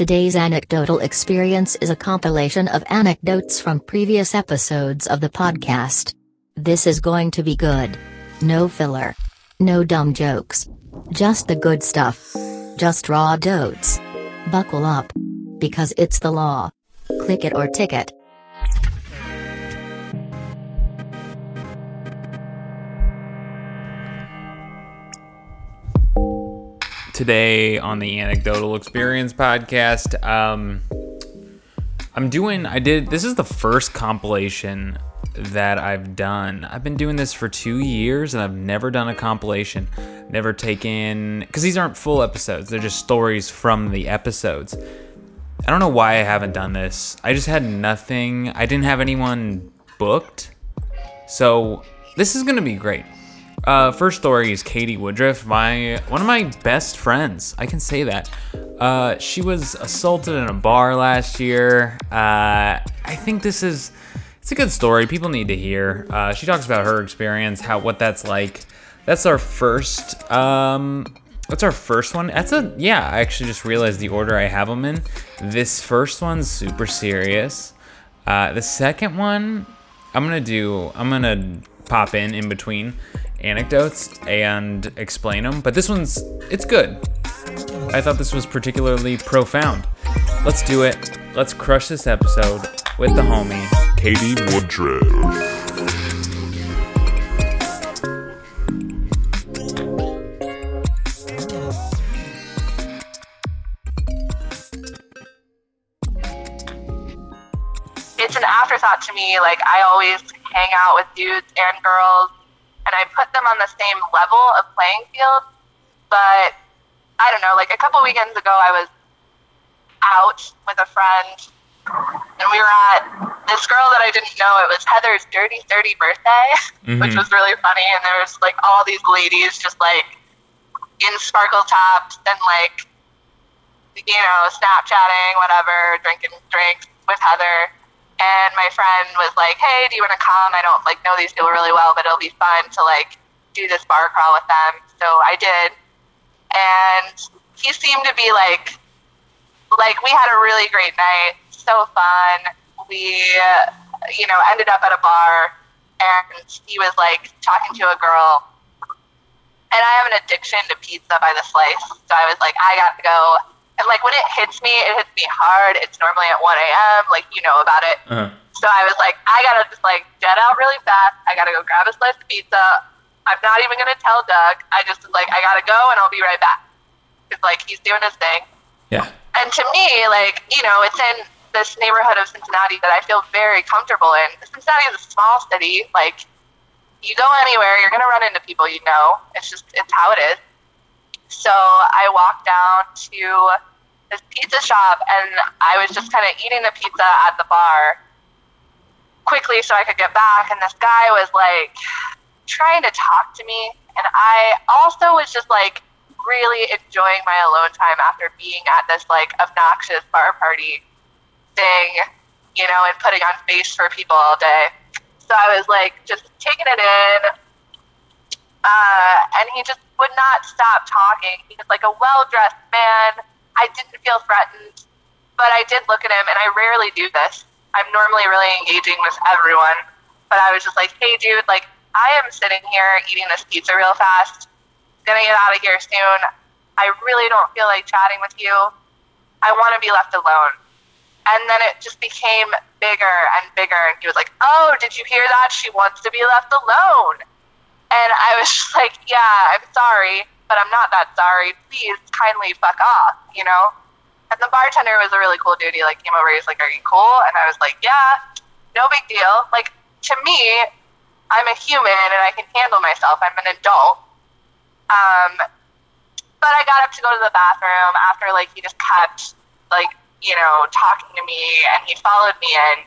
Today's anecdotal experience is a compilation of anecdotes from previous episodes of the podcast. This is going to be good. No filler. No dumb jokes. Just the good stuff. Just raw dotes. Buckle up. Because it's the law. Click it or ticket. Today on the Anecdotal Experience podcast. Um, I'm doing, I did, this is the first compilation that I've done. I've been doing this for two years and I've never done a compilation. Never taken, because these aren't full episodes, they're just stories from the episodes. I don't know why I haven't done this. I just had nothing, I didn't have anyone booked. So this is going to be great. Uh, first story is Katie Woodruff, my one of my best friends. I can say that. Uh, she was assaulted in a bar last year. Uh, I think this is it's a good story. People need to hear. Uh, she talks about her experience, how what that's like. That's our first. Um, that's our first one. That's a yeah. I actually just realized the order I have them in. This first one's super serious. Uh, the second one, I'm gonna do. I'm gonna pop in in between anecdotes and explain them, but this one's it's good. I thought this was particularly profound. Let's do it. Let's crush this episode with the homie Katie Woodruff. It's an afterthought to me. Like I always hang out with dudes and girls and I put them on the same level of playing field. But I don't know, like a couple weekends ago, I was out with a friend, and we were at this girl that I didn't know. It was Heather's dirty thirty birthday, mm-hmm. which was really funny. And there was like all these ladies just like in sparkle tops and like you know Snapchatting, whatever, drinking drinks with Heather. And my friend was like, "Hey, do you want to come? I don't like know these people really well, but it'll be fun to like do this bar crawl with them." So I did, and he seemed to be like, like we had a really great night, so fun. We, you know, ended up at a bar, and he was like talking to a girl. And I have an addiction to pizza by the slice, so I was like, I got to go and like when it hits me, it hits me hard. It's normally at 1 a.m. Like you know about it. Uh-huh. So I was like, I gotta just like jet out really fast. I gotta go grab a slice of pizza. I'm not even gonna tell Doug. I just like, I gotta go and I'll be right back. It's like he's doing his thing. Yeah. And to me, like you know, it's in this neighborhood of Cincinnati that I feel very comfortable in. Cincinnati is a small city. Like you go anywhere, you're gonna run into people you know. It's just it's how it is. So I walked down to this pizza shop, and I was just kind of eating the pizza at the bar quickly so I could get back. And this guy was like trying to talk to me, and I also was just like really enjoying my alone time after being at this like obnoxious bar party thing, you know, and putting on face for people all day. So I was like just taking it in. Uh, and he just would not stop talking. He was like a well dressed man I didn't feel threatened, but I did look at him, and I rarely do this. I'm normally really engaging with everyone, but I was just like, hey, dude, like, I am sitting here eating this pizza real fast, gonna get out of here soon. I really don't feel like chatting with you. I want to be left alone. And then it just became bigger and bigger. And he was like, Oh, did you hear that? She wants to be left alone. And I was just like, Yeah, I'm sorry but I'm not that sorry. Please kindly fuck off, you know? And the bartender was a really cool dude. He like came over, he's like, Are you cool? And I was like, Yeah, no big deal. Like to me, I'm a human and I can handle myself. I'm an adult. Um but I got up to go to the bathroom after like he just kept like, you know, talking to me and he followed me in.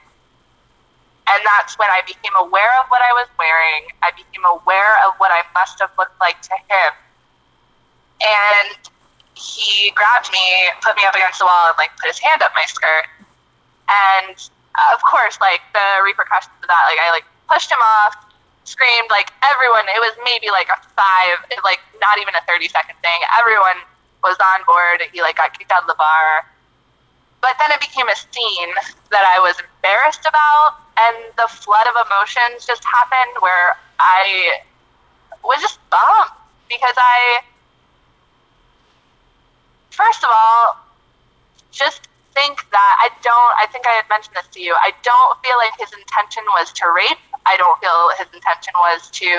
And that's when I became aware of what I was wearing. I became aware of what I must have looked like to him and he grabbed me, put me up against the wall, and like put his hand up my skirt. And uh, of course, like the repercussions of that, like I like pushed him off, screamed, like everyone. It was maybe like a five, like not even a thirty second thing. Everyone was on board. He like got kicked out of the bar, but then it became a scene that I was embarrassed about, and the flood of emotions just happened where I was just bummed because I, first of all, just think that I don't, I think I had mentioned this to you, I don't feel like his intention was to rape. I don't feel his intention was to,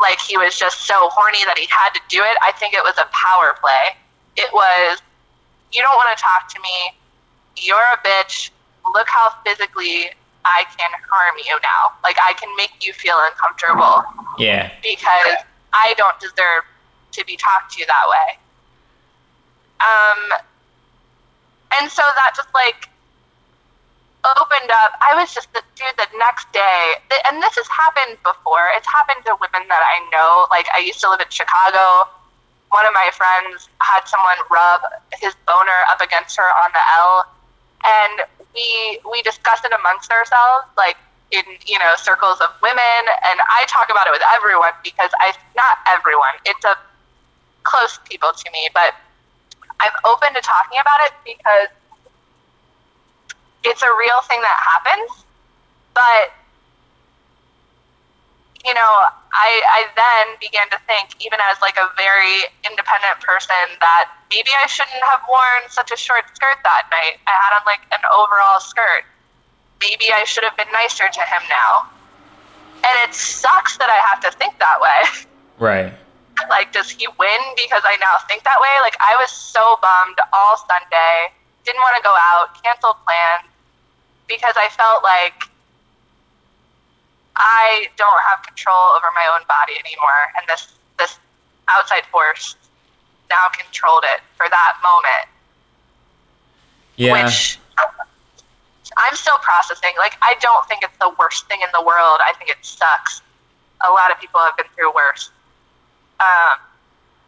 like, he was just so horny that he had to do it. I think it was a power play. It was, you don't want to talk to me. You're a bitch. Look how physically I can harm you now. Like, I can make you feel uncomfortable Yeah. because I don't deserve to be talked to that way. Um, and so that just like opened up. I was just the dude the next day, and this has happened before. It's happened to women that I know. Like I used to live in Chicago. One of my friends had someone rub his boner up against her on the L, and we we discussed it amongst ourselves, like in you know circles of women. And I talk about it with everyone because I not everyone. It's a close people to me, but I'm open to talking about it because it's a real thing that happens. But you know, I I then began to think, even as like a very independent person, that maybe I shouldn't have worn such a short skirt that night. I had on like an overall skirt. Maybe I should have been nicer to him now. And it sucks that I have to think that way. Right. Like does he win because i now think that way? Like i was so bummed all sunday. Didn't want to go out. Canceled plans. Because i felt like i don't have control over my own body anymore. And this this outside force now controlled it for that moment. Yeah. which i'm still processing. Like i don't think it's the worst thing in the world. I think it sucks. A lot of people have been through worse um,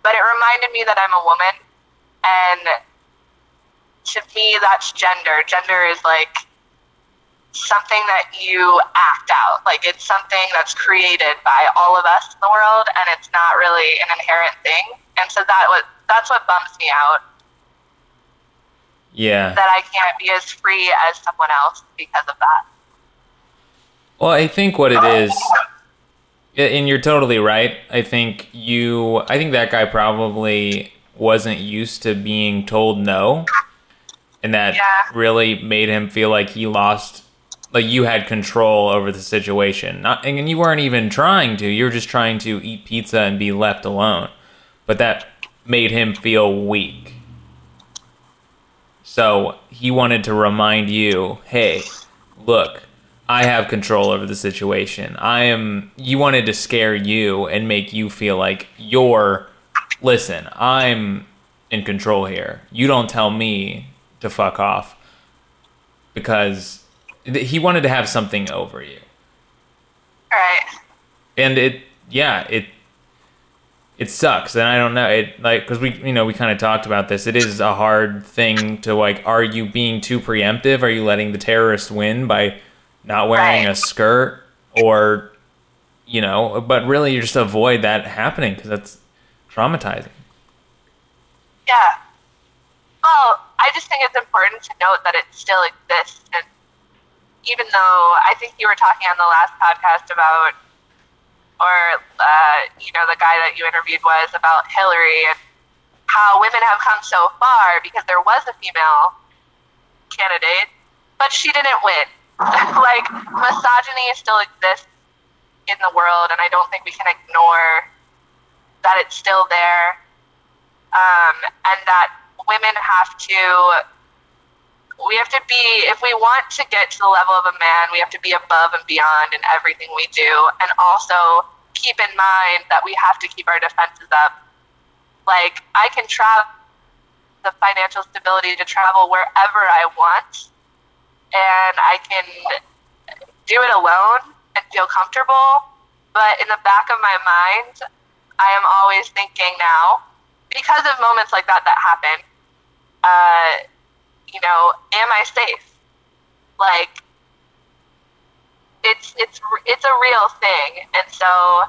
but it reminded me that I'm a woman, and to me, that's gender. Gender is like something that you act out. Like it's something that's created by all of us in the world, and it's not really an inherent thing. And so that was that's what bums me out. Yeah. That I can't be as free as someone else because of that. Well, I think what it is, and you're totally right. I think you, I think that guy probably wasn't used to being told no, and that Yeah. really made him feel like he lost, like you had control over the situation. Not, and you weren't even trying to. You were just trying to eat pizza and be left alone, but that made him feel weak. So he wanted to remind you, hey, look, I have control over the situation. I am. You wanted to scare you and make you feel like you're. Listen, I'm in control here. You don't tell me to fuck off because th- he wanted to have something over you. All right. And it, yeah, it, it sucks. And I don't know, it like because we, you know, we kind of talked about this. It is a hard thing to like. Are you being too preemptive? Are you letting the terrorists win by not wearing Right. a skirt, or, you know? But really, you just avoid that happening because that's traumatizing. Yeah. Well, I just think it's important to note that it still exists. And even though I think you were talking on the last podcast about, or, uh, you know, the guy that you interviewed was about Hillary and how women have come so far because there was a female candidate, but she didn't win. like, misogyny still exists in the world, and I don't think we can ignore that it's still there. Um, and that women have to we have to be if we want to get to the level of a man we have to be above and beyond in everything we do. And also keep in mind that we have to keep our defenses up. Like i can travel the financial stability to travel wherever i want and i can do it alone and feel comfortable but in the back of my mind i am always thinking now because of moments like that that happen, uh, you know, am I safe? Like, it's it's it's a real thing, and so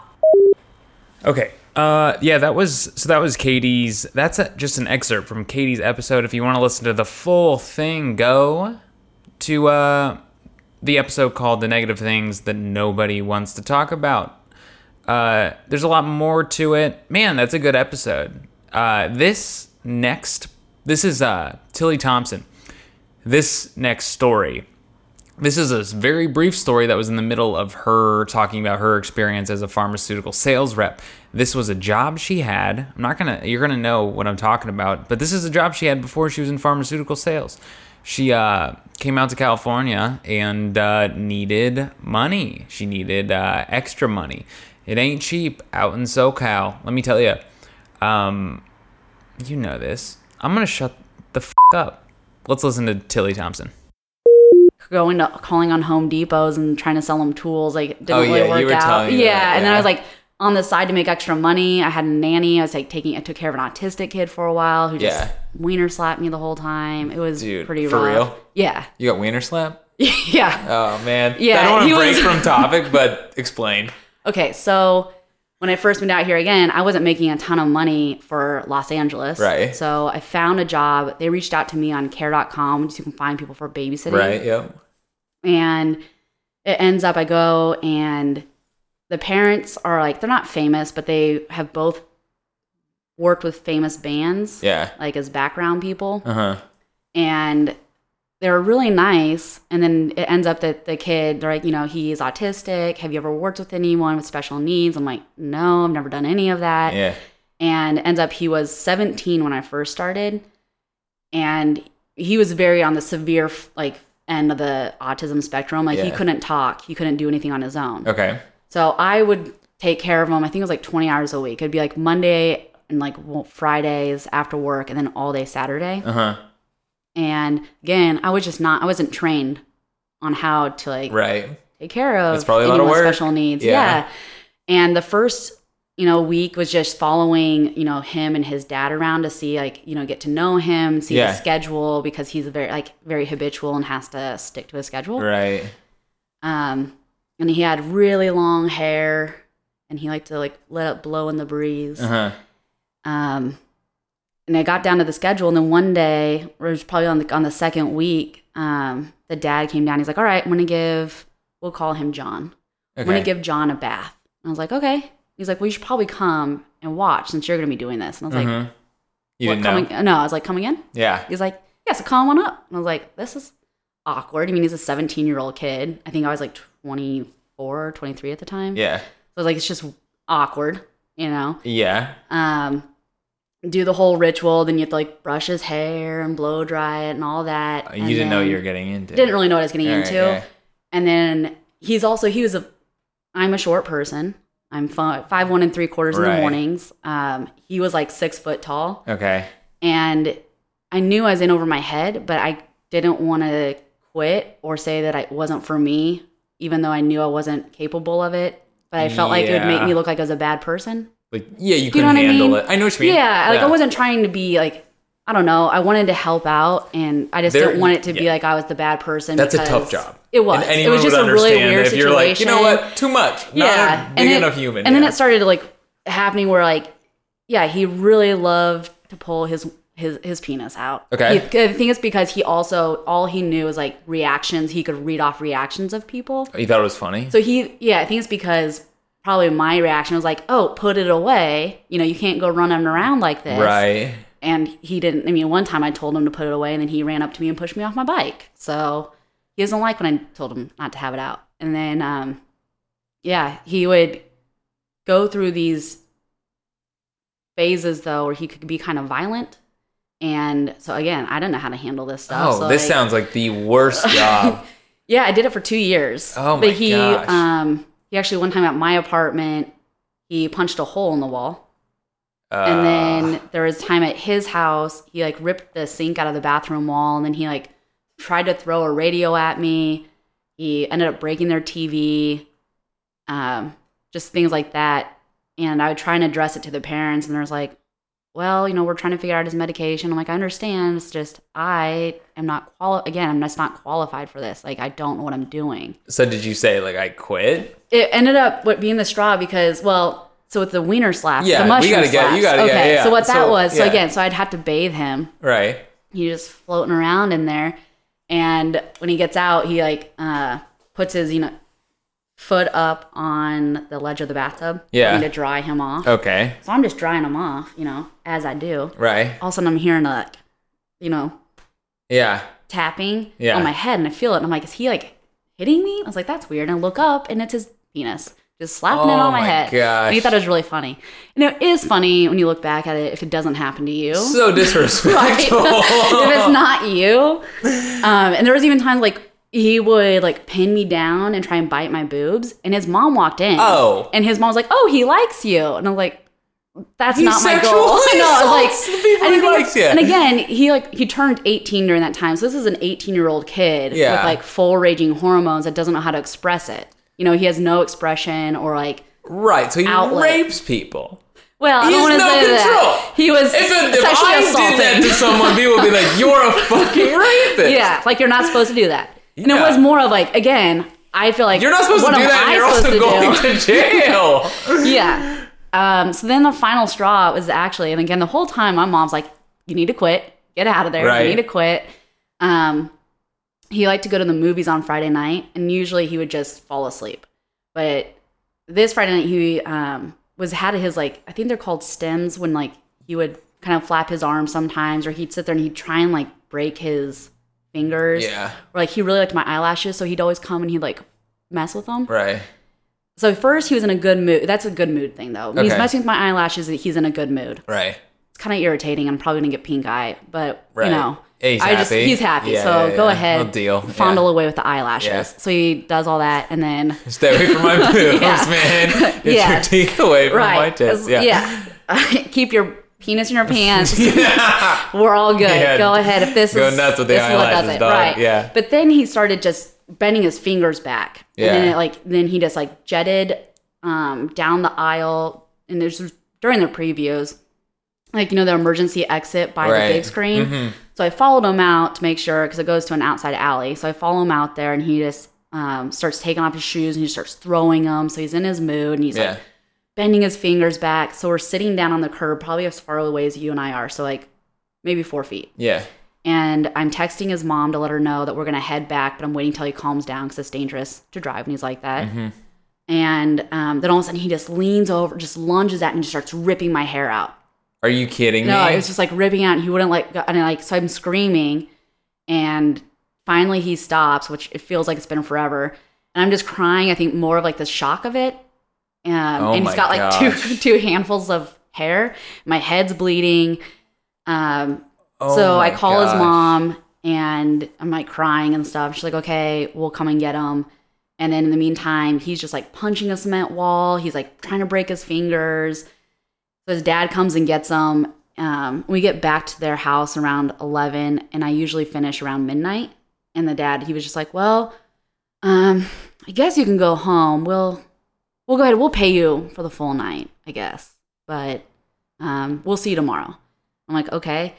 Okay, Uh, yeah, that was so. That was Katie's. That's a, just an excerpt from Katie's episode. If you want to listen to the full thing, go to uh, the episode called "The Negative Things That Nobody Wants to Talk About." Uh, there's a lot more to it. Man, that's a good episode. Uh, this next, this is uh, Tilly Thompson. This next story this is a very brief story that was in the middle of her talking about her experience as a pharmaceutical sales rep. This was a job she had. I'm not gonna, you're gonna know what I'm talking about, but this is a job she had before she was in pharmaceutical sales. She uh, came out to California and uh, needed money. She needed uh, extra money. It ain't cheap out in SoCal. Let me tell you. Um, you know this. I'm gonna shut the f- up. Let's listen to Tilly Thompson. going to calling on Home Depots and trying to sell them tools. Like didn't Oh, really yeah, work out. me yeah, and then I was like on the side to make extra money. I had a nanny. I was like taking. I took care of an autistic kid for a while who just Yeah. wiener slapped me the whole time. It was Dude, pretty for rough. real? Yeah, You got wiener slap? yeah. Oh man. Yeah, I don't want to break was- from topic, but explain. Okay, so when I first moved out here again, I wasn't making a ton of money for Los Angeles. Right. So I found a job. They reached out to me on care.com so you can find people for babysitting. Right. Yep. and it ends up I go and the parents are like they're not famous, but they have both worked with famous bands, Yeah. like as background people, Uh huh. and they're really nice. And then it ends up that the kid, they're like, you know, he's autistic. Have you ever worked with anyone with special needs? I'm like, no, I've never done any of that Yeah. and ends up he was 17 when I first started, and he was very on the severe like end of the autism spectrum. Like he couldn't talk, he couldn't do anything on his own. Okay. So I would take care of him. I think it was like 20 hours a week. It'd be like Monday and like well, Fridays after work, and then all day Saturday. Uh huh. And again, I was just not. I wasn't trained on how to like Right. take care of That's probably a lot of work. special needs. Yeah. Yeah. And the first, you know, week was just following, you know, him and his dad around to see like, you know, get to know him, see Yeah. his schedule because he's very like very habitual and has to stick to his schedule. Right. Um and he had really long hair and he liked to like let it blow in the breeze. Uh huh. Um, and I got down to the schedule, and then one day, it was probably on the on the second week, um, the dad came down. He's like, "All right, I'm gonna give, we'll call him John. I'm gonna give John a bath." And I was like, "Okay." He's like, "Well, you should probably come and watch since you're gonna be doing this." And I was like, Mhm. You "What, didn't coming?" know. No, I was like, "Coming in?" Yeah. He's like, "Yeah, so come on up." And I was like, "This is awkward." I mean, he's a 17 year old kid. I think I was like 24, or 23 at the time. Yeah. So like, "It's just awkward," you know Yeah. um, do the whole ritual. Then you have to like brush his hair and blow dry it and all that. Uh, You didn't know you were getting into. Didn't really know what I was getting All right, into. yeah. And then he's also he was a. I'm a short person. I'm fi- five one and three quarters in the mornings. Um, he was like six foot tall, Okay. and I knew I was in over my head, but I didn't want to quit or say that it wasn't for me, even though I knew I wasn't capable of it. But I felt like it would make me look like I was a bad person. Like yeah, you you couldn't know what I handle mean? it. I know what you mean. Yeah, like I wasn't trying to be like I don't know. I wanted to help out, and I just There- didn't want it to be like I was the bad person. That's a tough job. It was. And It was just a really weird if situation. you're like, you know what, too much. Not Yeah, a big and enough human. And then it started like happening where like, yeah, he really loved to pull his his his penis out. Okay. He, I think it's because he also all he knew was like reactions. He could read off reactions of people. He thought it was funny. So he, yeah, I think it's because probably my reaction was like, oh, put it away. You know, you can't go running around like this. right. And he didn't. I mean, one time I told him to put it away, and then he ran up to me and pushed me off my bike. So he doesn't like when I told him not to have it out. And then, um, yeah, he would go through these phases though, where he could be kind of violent. And so again, I didn't know how to handle this stuff. Oh, so, this like- sounds like the worst job. yeah, I did it for two years. Oh my but he, gosh. um, he actually one time at my apartment, he punched a hole in the wall. And Uh, then there was time at his house, he like ripped the sink out of the bathroom wall, and then he like tried to throw a radio at me. He ended up breaking their TV, um, just things like that. And I would try and address it to the parents, and there's like, well, you know, we're trying to figure out his medication. I'm like, I understand. It's just I am not quali- again, I'm just not qualified for this. Like, I don't know what I'm doing so did you say like I quit? it ended up what being the straw because well so with the wiener slap, Yeah, the we mushroom gotta get- you gotta- okay, yeah. so what that So, was, so yeah. again, so I'd have to bathe him. Right. He just floating around in there, and when he gets out, he like uh, puts his you know foot up on the ledge of the bathtub. Yeah. to dry him off. Okay. So I'm just drying him off, you know, as I do. Right. All of a sudden, I'm hearing a, you know, Yeah. tapping Yeah. on my head, and I feel it, and I'm like, is he like hitting me? I was like, that's weird. And I look up, and it's his penis. Just slapping it Oh on my, my head. And he thought it was really funny. And it is funny when you look back at it if it doesn't happen to you. So disrespectful. if it's not you. Um, and there was even times like he would like pin me down and try and bite my boobs. And his mom walked in. Oh. And his mom was like, "Oh, he likes you." And I'm like, "That's He not my goal." sexually I. I was assaults and he likes, yeah. And again, he like he turned 18 during that time. So this is an 18 year old kid Yeah. with like full raging hormones that doesn't know how to express it. You know, he has no expression or like. right. So he Outlet. rapes people. Well, I He don't want to no say control. that. He was If, it, if sexually I assaulted. did that to someone, people would be like, "You're a fucking rapist." Yeah, like you're not supposed to do that. And it was more of like, again, I feel like You're not supposed to do that. I You're also to going do? to jail. yeah. Um, so then the final straw was actually, and again, the whole time my mom's like, "You need to quit. Get out of there. Right. You need to quit." Um, he liked to go to the movies on Friday night, and usually he would just fall asleep. But this Friday night, he um, was had his like I think they're called stems when like he would kind of flap his arms sometimes, or he'd sit there and he'd try and like break his fingers. Yeah. Or like he really liked my eyelashes, so he'd always come and he'd like mess with them. Right. So first he was in a good mood. That's a good mood thing though. When he's messing with my eyelashes, he's in a good mood. Right. It's kind of irritating. I'm probably gonna get pink eye, but Right. you know, He's I just happy. he's happy. Yeah, so yeah, go yeah. ahead, No deal. fondle away with the eyelashes. So he does all that, and then Stay away from my boobs, man. Get your teeth away from my right, tits. Yeah. yeah. Keep your penis in your pants. Yeah. We're all good. Yeah. Go ahead. If this Go is nuts with the this is what does it, dog. right? Yeah. But then he started just bending his fingers back, and then Yeah. it like then he just like jetted um, down the aisle, and there's during the previews, like you know the emergency exit by Right. the big screen. So I followed him out to make sure because it goes to an outside alley. So I follow him out there, and he just um, starts taking off his shoes and he starts throwing them. So he's in his mood, and he's Yeah. like bending his fingers back. So we're sitting down on the curb, probably as far away as you and I are. So like maybe four feet. Yeah. And I'm texting his mom to let her know that we're gonna head back, but I'm waiting till he calms down because it's dangerous to drive when he's like that. And um, then all of a sudden he just leans over, just lunges at me and just starts ripping my hair out. Are you kidding No, me? it was just like ripping out. And he wouldn't like, go- and I, like so I'm screaming, and finally he stops, which it feels like it's been forever. And I'm just crying. I think more of like the shock of it. Um, Oh and he's got like two gosh. two handfuls of hair. My head's bleeding. Um, Oh so I call his mom, and I'm like crying and stuff. She's like, "Okay, we'll come and get him." And then in the meantime, he's just like punching a cement wall. He's like trying to break his fingers. So his dad comes and gets him. Um, we get back to their house around 11, and I usually finish around midnight. And the dad, he was just like, "Well, um, I guess you can go home. We'll we'll go ahead. We'll pay you for the full night, I guess, but um, we'll see you tomorrow." I'm like, "Okay."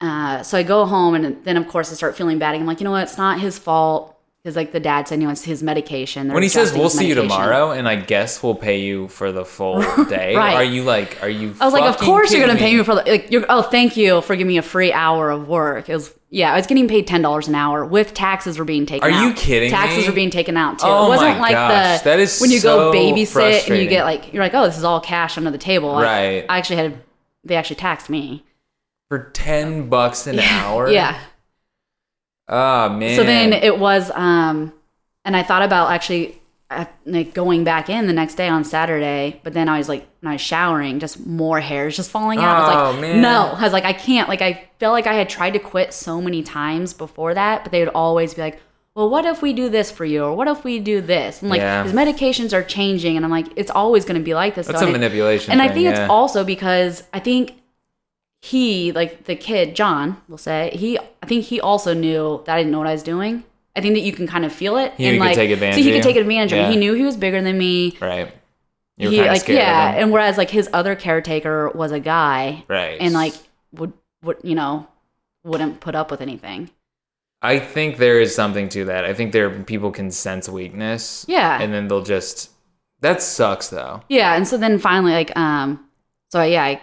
Uh, so I go home, and then of course I start feeling bad. I'm like, you know what? It's not his fault because like the dad said, you know, it's his medication. They're When he says we'll see you tomorrow, and I guess we'll pay you for the full day, Right. are you like, are you? I was like, of course you're gonna kidding pay me for the, like you're oh thank you for giving me a free hour of work. It was yeah, I was getting paid ten dollars an hour with taxes were being taken Are out. you kidding Taxes me? were being taken out too. Oh it wasn't my like gosh, the that is when you go babysit and you get like you're like, oh, this is all cash under the table. I- Right. I, actually had they actually taxed me. for ten bucks an hour? Yeah. Oh man. So then it was, um, and I thought about actually uh, like going back in the next day on Saturday, but then I was like, when I was showering, just more hairs just falling out. I was Oh, like, man. no, I was like, I can't. Like, I felt like I had tried to quit so many times before that, but they would always be like, well, what if we do this for you, or what if we do this? And like Yeah. his medications are changing, and I'm like, it's always going to be like this. That's though. a And it- manipulation and I think yeah. it's also because I think he, like the kid, John, will say, he I think he also knew that I didn't know what I was doing. I think that you can kind of feel it. He and like take advantage So he could take advantage of Yeah. me. He knew he was bigger than me. right. You he like yeah, and whereas like his other caretaker was a guy. Right. And like would would you know, wouldn't put up with anything. I think there is something to that. I think there people can sense weakness. Yeah. And then they'll just That sucks though. Yeah, and so then finally, like, um, so yeah, I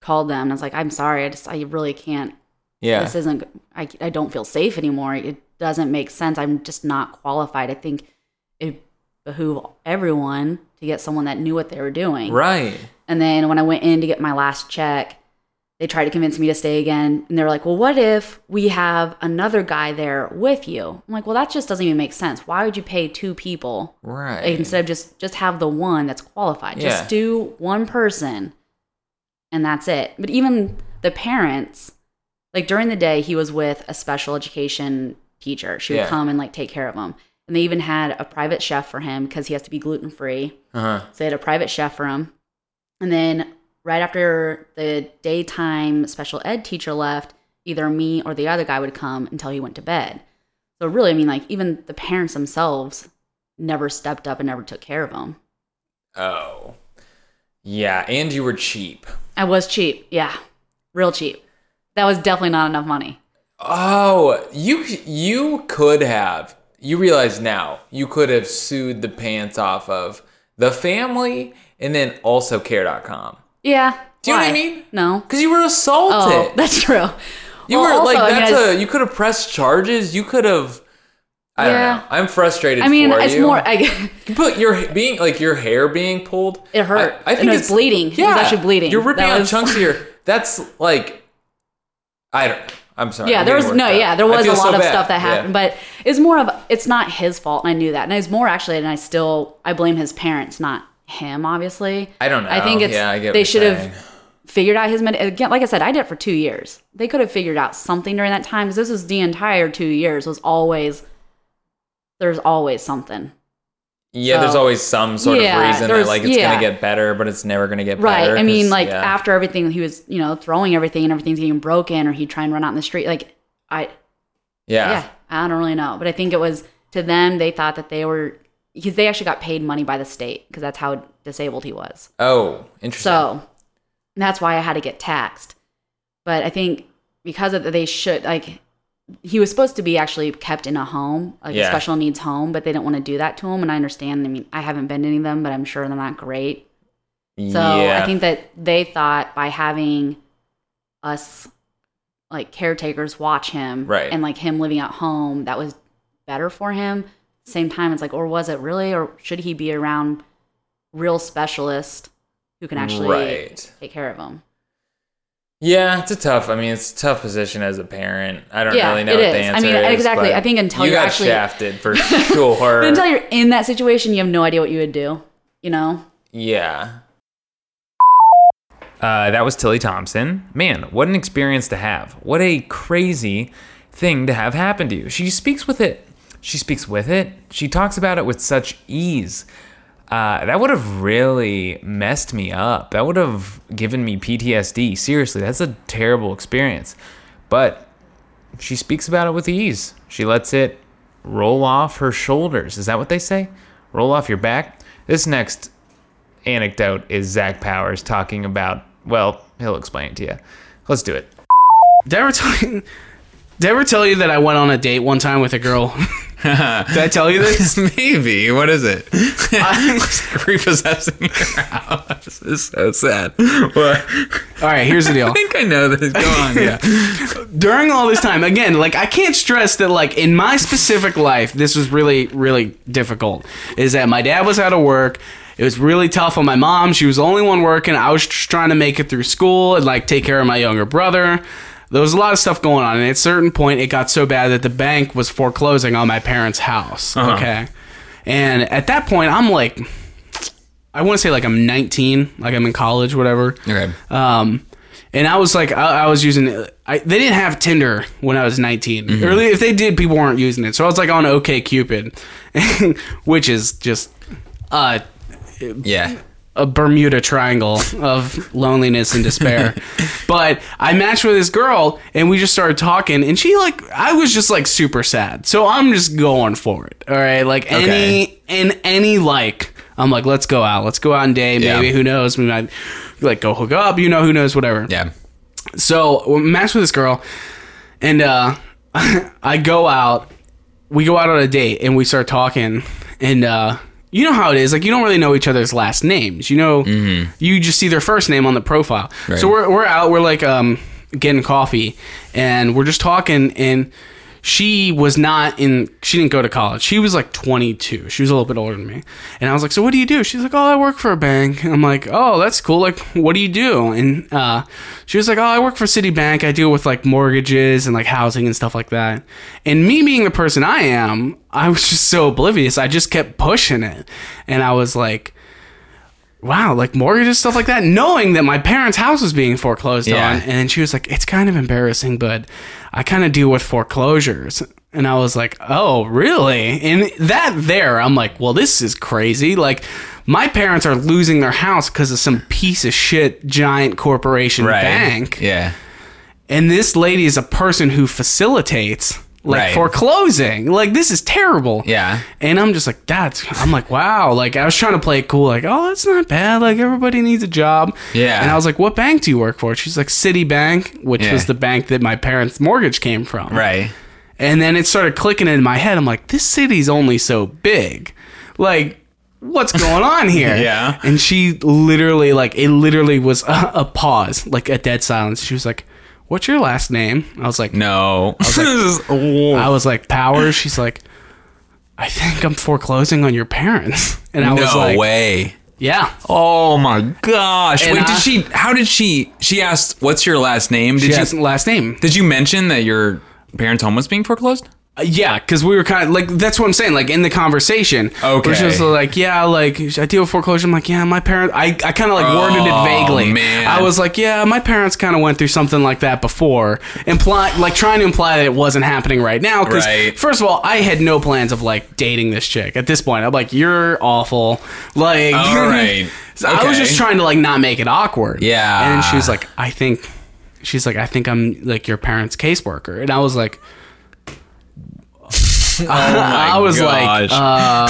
called them and I was like, I'm sorry, I just, I really can't. Yeah. This isn't. I, I don't feel safe anymore. It doesn't make sense. I'm just not qualified. I think it behoove everyone to get someone that knew what they were doing. right. And then when I went in to get my last check, they tried to convince me to stay again. And they were like, well, what if we have another guy there with you? I'm like, well, that just doesn't even make sense. Why would you pay two people Right. instead of just just have the one that's qualified? Yeah. Just do one person and that's it. But even the parents, like during the day, he was with a special education teacher. She would Yeah. come and like take care of him. And they even had a private chef for him because he has to be gluten free. uh-huh. So they had a private chef for him. And then right after the daytime special ed teacher left, either me or the other guy would come until he went to bed. So really, I mean, like even the parents themselves never stepped up and never took care of him. Oh. Yeah, and you were cheap. I was cheap, yeah, real cheap. That was definitely not enough money. Oh, you you could have. You realize now you could have sued the pants off of the family and then also care.com. Yeah. Do you know what I mean? No. Cuz you were assaulted. Oh, that's true. you Well, were also, like I mean, that's I- a you could have pressed charges. You could have I Yeah. don't know. I'm frustrated I mean, for it's you. more. I, But your being like your hair being pulled. It hurt. I, I think it it's bleeding. It was actually bleeding. You're ripping That out was- chunks of your. That's like. I don't. I'm sorry. yeah, I'm there was no, yeah, there was a lot so of bad. stuff that Yeah. happened, but it's more of it's not his fault, and I knew that, and it's more actually, and I still I blame his parents, not him, obviously. I don't know. I think it's Yeah, I get they should saying. have figured out his med. Again, like I said, I did it for two years. They could have figured out something during that time because this was the entire two years was always there's always something. Yeah, there's always some sort Yeah, of reason that like it's yeah. gonna get better, but it's never gonna get Right. better. I mean, like yeah. after everything, he was, you know, throwing everything and everything's getting broken, or he'd try and run out in the street. Like, I, yeah. yeah, I don't really know. But I think it was to them, they thought that they were, because they actually got paid money by the state because that's how disabled he was. Oh, interesting. So that's why I had to get taxed. But I think because of that they should, like, he was supposed to be actually kept in a home, like Yeah. a special needs home, but they didn't want to do that to him. And I understand. I mean, I haven't been to any of them, but I'm sure they're not great. So yeah. I think that they thought by having us like caretakers watch him Right. and like him living at home, that was better for him. Same time, it's like, or was it really, or should he be around real specialists who can actually Right. take care of him? Yeah, it's a tough. I mean, it's a tough position as a parent. I don't Yeah, really know it what is. the I mean, is. exactly. I think until you you're got actually- shafted for sure. Until you're in that situation, you have no idea what you would do. You know? yeah. Uh, that was Tilly Thompson. Man, what an experience to have. What a crazy thing to have happen to you. She speaks with it. She speaks with it. She talks about it with such ease. Uh, that would have really messed me up. That would have given me PTSD. Seriously, that's a terrible experience. But she speaks about it with ease. She lets it roll off her shoulders. Is that what they say? Roll off your back? This next anecdote is Zach Powers talking about, well, he'll explain it to you. Let's do it. Did I ever tell you? Did I ever tell you that I went on a date one time with a girl? did I tell you this? Maybe. What is it? I'm Repossessing your house. This is so sad. What? All right, here's the deal. I think I know this. Go on. Yeah. During all this time, again, like I can't stress that, like in my specific life, this was really, really difficult. Is that my dad was out of work. It was really tough on my mom. She was the only one working. I was just trying to make it through school and like take care of my younger brother. There was a lot of stuff going on, and at a certain point, it got so bad that the bank was foreclosing on my parents' house. Okay, and at that point, I'm like, I want to say like I'm 19, like I'm in college, whatever. Okay. Um, and I was like, I, I was using. I, they didn't have Tinder when I was 19. Mm-hmm. Or if they did, people weren't using it. So I was like on OK Cupid, which is just uh, Yeah. A Bermuda Triangle of loneliness and despair. but I matched with this girl, and we just started talking, and she like, I was just like super sad. So I'm just going for it. All right, like any Okay. in any like. I'm like, let's go out. Let's go out and date. Yeah. Maybe who knows? We might like go hook up. You know, who knows? Whatever. Yeah. So we matched with this girl, and uh, I go out. We go out on a date, and we start talking, and uh, you know how it is. Like you don't really know each other's last names. You know, you just see their first name on the profile. Right. So we're we're out. We're like um getting coffee, and we're just talking. And she was not in. She didn't go to college. She was like 22. She was a little bit older than me. And I was like, so what do you do? She's like, oh, I work for a bank. And I'm like, oh, that's cool. Like, what do you do? And uh, she was like, oh, I work for Citibank. I deal with like mortgages and like housing and stuff like that. And me being the person I am, I was just so oblivious. I just kept pushing it, and I was like wow, like mortgages, stuff like that, knowing that my parents' house was being foreclosed Yeah. on. And she was like, it's kind of embarrassing, but I kind of deal with foreclosures. And I was like, oh, really? And that there, I'm like, well, this is crazy. Like, my parents are losing their house because of some piece of shit giant corporation Right. bank. Yeah. And this lady is a person who facilitates like Right. foreclosing. Like, this is terrible. Yeah. And I'm just like, that's, I'm like, wow. Like, I was trying to play it cool, like, oh, that's not bad. Like, everybody needs a job. Yeah. And I was like, what bank do you work for? She's like, Citibank, which Yeah. was the bank that my parents' mortgage came from. Right. And then it started clicking in my head. I'm like, this city's only so big. Like, what's going on here? Yeah. And she literally, like, it literally was a, a pause, like a dead silence. She was like, what's your last name? I was like, No. This is- I was like, Powers. She's like, I think I'm foreclosing on your parents. And I was no like, way. yeah. Oh my gosh. And Wait, I- did she how did she she asked what's your last name? Did She you has last name. did you mention that your parents' home was being foreclosed? Uh, yeah, because we were kind of like that's what I'm saying. Like in the conversation, Okay. Which was like, yeah, like I deal with foreclosure. I'm like, yeah, my parents. I, I kind of like worded Oh, it vaguely. man. I was like, yeah, my parents kind of went through something like that before, imply like trying to imply that it wasn't happening right now. Because Right. first of all, I had no plans of like dating this chick at this point. I'm like, you're awful. Like, All right. So I was just trying to like not make it awkward. Yeah. And she was like, I think, she's like, I think I'm like your parents' caseworker, and I was like. I was like, uh,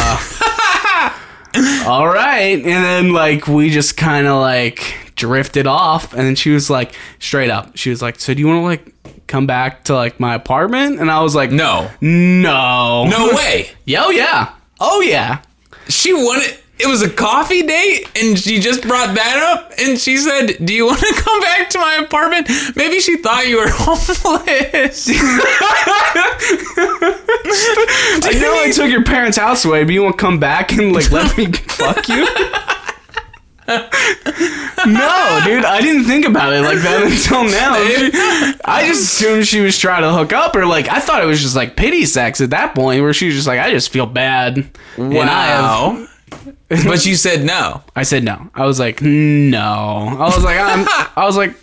all right. And then like we just kind of like drifted off. And then she was like, straight up, she was like, so do you want to like come back to like my apartment? And I was like, no. no, No way. Yo, yeah. Oh yeah. She wanted it was a coffee date and she just brought that up and she said, "Do you want to come back to my apartment?" Maybe she thought you were homeless. I know I took your parents' house away, but you want to come back and like let me fuck you? no, dude, I didn't think about it like that until now. I just assumed she was trying to hook up, or like I thought it was just like pity sex at that point, where she was just like, I just feel bad. And I have, wow. But you said no. I said no. I was like, no. I was like, I'm, I was like,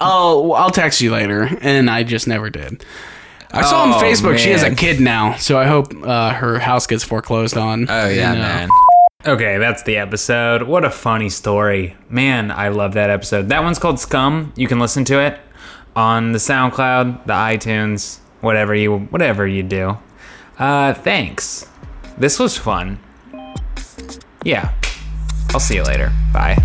oh, I'll text you later, and I just never did. I saw on Oh, Facebook she has a man. kid now, so I hope uh, her house gets foreclosed on. Oh yeah, And, uh, man. Okay, that's the episode. What a funny story. Man, I love that episode. That one's called Scum. You can listen to it on the SoundCloud, the iTunes, whatever you whatever you do. Uh thanks. This was fun. Yeah. I'll see you later. Bye.